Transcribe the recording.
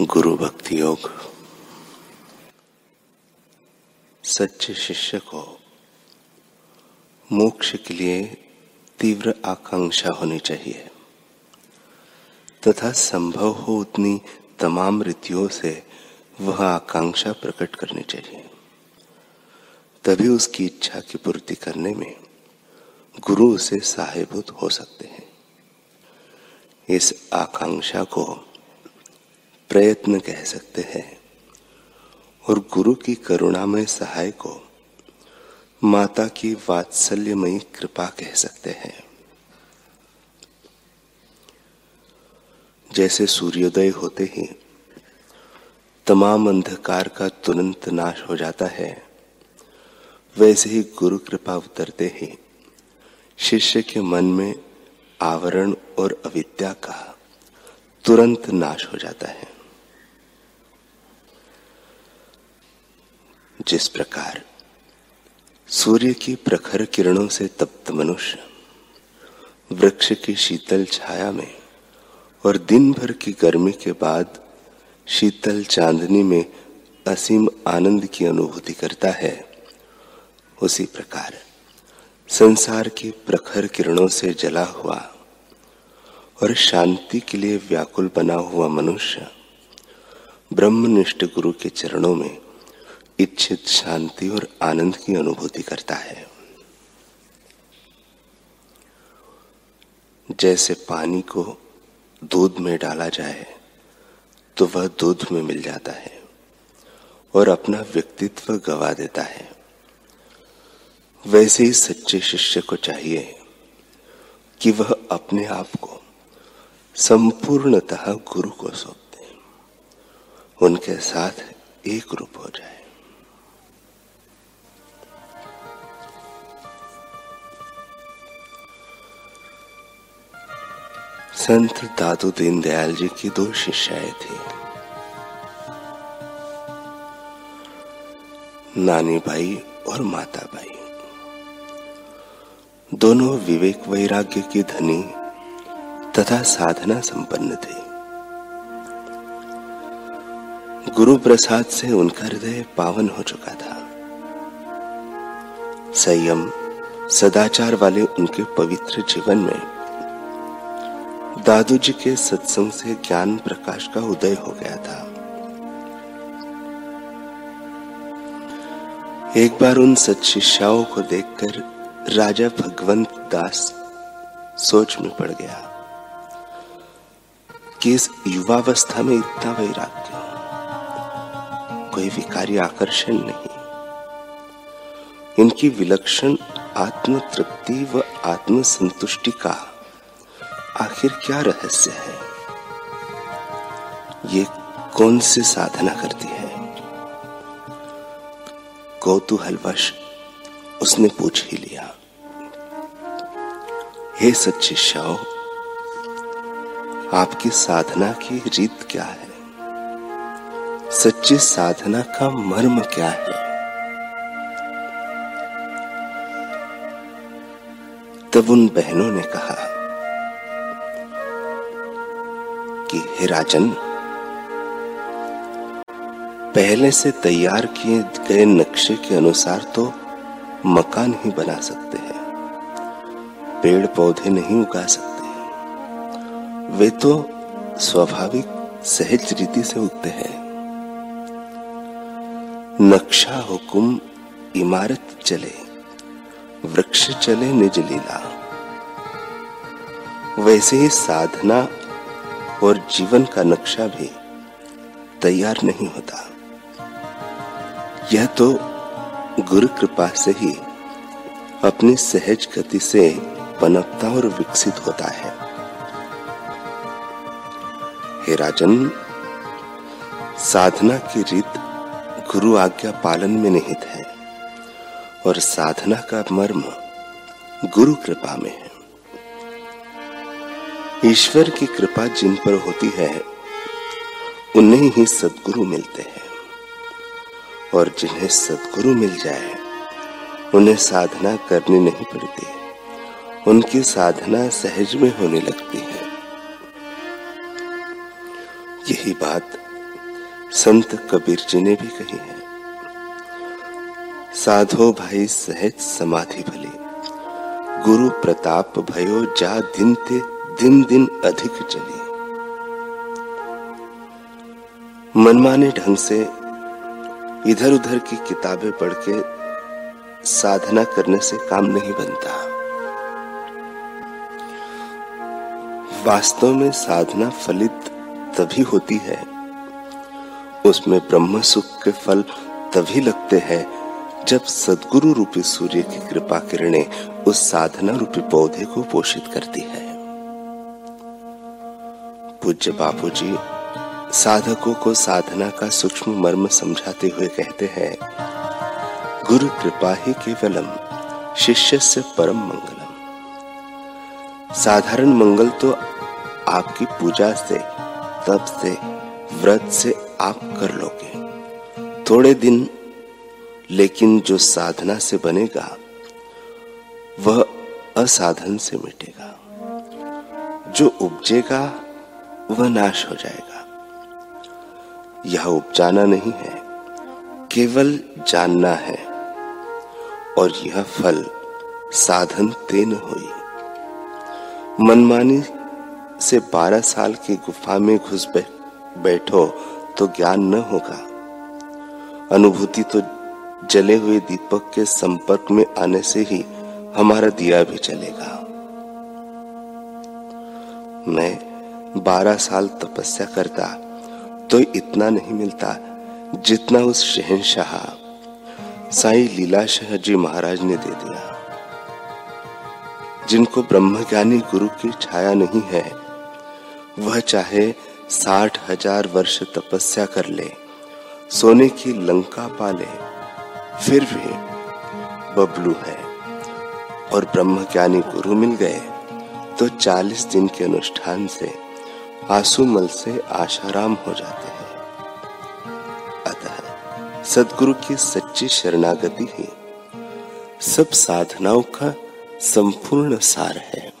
गुरु भक्ति योग। सच्चे शिष्य को मोक्ष के लिए तीव्र आकांक्षा होनी चाहिए। तथा संभव हो उतनी तमाम रीतियों से वह आकांक्षा प्रकट करनी चाहिए। तभी उसकी इच्छा की पूर्ति करने में गुरु उसे सहायभूत हो सकते हैं। इस आकांक्षा को प्रयत्न कह सकते हैं। और गुरु की करुणामय सहाय को माता की वात्सल्यमयी कृपा कह सकते हैं। जैसे सूर्योदय होते ही तमाम अंधकार का तुरंत नाश हो जाता है, वैसे ही गुरु कृपा उतरते ही शिष्य के मन में आवरण और अविद्या का तुरंत नाश हो जाता है। जिस प्रकार सूर्य की प्रखर किरणों से तप्त मनुष्य वृक्ष की शीतल छाया में और दिन भर की गर्मी के बाद शीतल चांदनी में असीम आनंद की अनुभूति करता है, उसी प्रकार संसार की प्रखर किरणों से जला हुआ और शांति के लिए व्याकुल बना हुआ मनुष्य ब्रह्मनिष्ठ गुरु के चरणों में इच्छित शांति और आनंद की अनुभूति करता है। जैसे पानी को दूध में डाला जाए तो वह दूध में मिल जाता है और अपना व्यक्तित्व गवा देता है। वैसे ही सच्चे शिष्य को चाहिए कि वह अपने आप को संपूर्णतः गुरु को सौंप। दे उनके साथ एक रूप हो जाए। संत दादू दीनदयाल जी की दो शिष्याएँ थी। नानी भाई और माता भाई दोनों विवेक वैराग्य की धनी तथा साधना संपन्न थे। गुरु प्रसाद से उनका हृदय पावन हो चुका था। संयम, सदाचार वाले उनके पवित्र जीवन में दादू जी के सत्संग से ज्ञान प्रकाश का उदय हो गया था। एक बार उन सत्शिष्याओं को देखकर राजा भगवंत दास सोच में पड़ गया कि इस युवावस्था में इतना वैराग्य, कोई विकारी आकर्षण नहीं। इनकी विलक्षण आत्म तृप्ति व आत्म संतुष्टि का आखिर क्या रहस्य है? ये कौन सी साधना करती है? कौतूहलवश उसने पूछ ही लिया। हे सच्चिष्याओ आपकी साधना की रीत क्या है? सच्ची साधना का मर्म क्या है? तब उन बहनों ने कहा हे राजन, पहले से तैयार किए गए नक्शे के अनुसार तो मकान ही बना सकते हैं पेड़ पौधे नहीं उगा सकते वे तो स्वाभाविक, सहज रीति से उगते हैं। नक्शा हुकुम, इमारत चले, वृक्ष चले निज लीला। वैसे ही साधना और जीवन का नक्शा भी तैयार नहीं होता। यह तो गुरु कृपा से ही अपनी सहज गति से पनपता और विकसित होता है। हे राजन, साधना की रीत गुरु आज्ञा पालन में निहित है और साधना का मर्म गुरु कृपा में है। ईश्वर की कृपा जिन पर होती है, उन्हें ही सदगुरु मिलते हैं। और जिन्हें सदगुरु मिल जाए, उन्हें साधना करनी नहीं पड़ती। उनकी साधना सहज में होने लगती है। यही बात संत कबीर जी ने भी कही है। साधो भाई सहज समाधि भली। गुरु प्रताप भयो जा दिन ते दिन दिन अधिक चली। मनमाने ढंग से इधर उधर की किताबें पढ़ के साधना करने से काम नहीं बनता। वास्तव में साधना फलित तभी होती है, उसमें ब्रह्म सुख के फल तभी लगते हैं जब सदगुरु रूपी सूर्य की कृपा किरणें उस साधना रूपी पौधे को पोषित करती है। पूज्य बापू जी साधकों को साधना का सूक्ष्म मर्म समझाते हुए कहते हैं, गुरु कृपा ही केवलम शिष्य से परम मंगलम। साधारण मंगल तो आपकी पूजा से, तप से, व्रत से आप कर लोगे। थोड़े दिन, लेकिन जो साधना से बनेगा, वह असाधन से मिटेगा। जो उपजेगा वह नाश हो जाएगा। यह उपजाना नहीं है, केवल जानना है। और यह फल साधन तेन हुई। मनमानी से बारह साल की गुफा में घुस बैठो तो ज्ञान न होगा। अनुभूति तो जले हुए दीपक के संपर्क में आने से ही हमारा दिया भी चलेगा मैं बारह साल तपस्या करता तो इतना नहीं मिलता जितना उस शहनशाह, साई लीलाशाह जी महाराज ने दे दिया। जिनको ब्रह्मज्ञानी गुरु की छाया नहीं है, वह चाहे साठ हज़ार वर्ष तपस्या कर ले, सोने की लंका पाले फिर भी बबलू है और ब्रह्मज्ञानी गुरु मिल गए तो चालीस दिन के अनुष्ठान से आँसू मल से आशाराम हो जाते हैं। अतः सदगुरु की सच्ची शरणागति ही सब साधनाओं का संपूर्ण सार है।